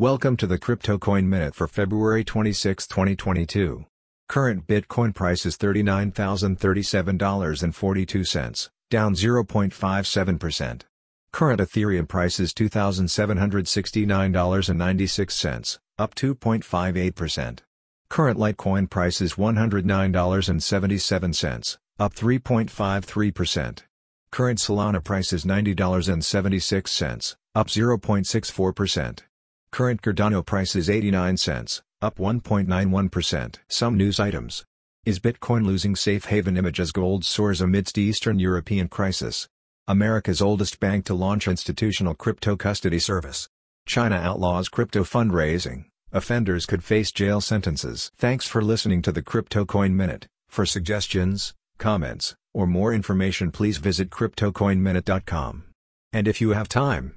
Welcome to the Crypto Coin Minute for February 26, 2022. Current Bitcoin price is $39,037.42, down 0.57%. Current Ethereum price is $2,769.96, up 2.58%. Current Litecoin price is $109.77, up 3.53%. Current Solana price is $90.76, up 0.64%. Current Cardano price is 89 cents, up 1.91%. Some news items. Is Bitcoin losing safe haven image as gold soars amidst Eastern European crisis? America's oldest bank to launch institutional crypto custody service. China outlaws crypto fundraising. Offenders could face jail sentences. Thanks for listening to the Crypto Coin Minute. For suggestions, comments, or more information please visit cryptocoinminute.com. And if you have time,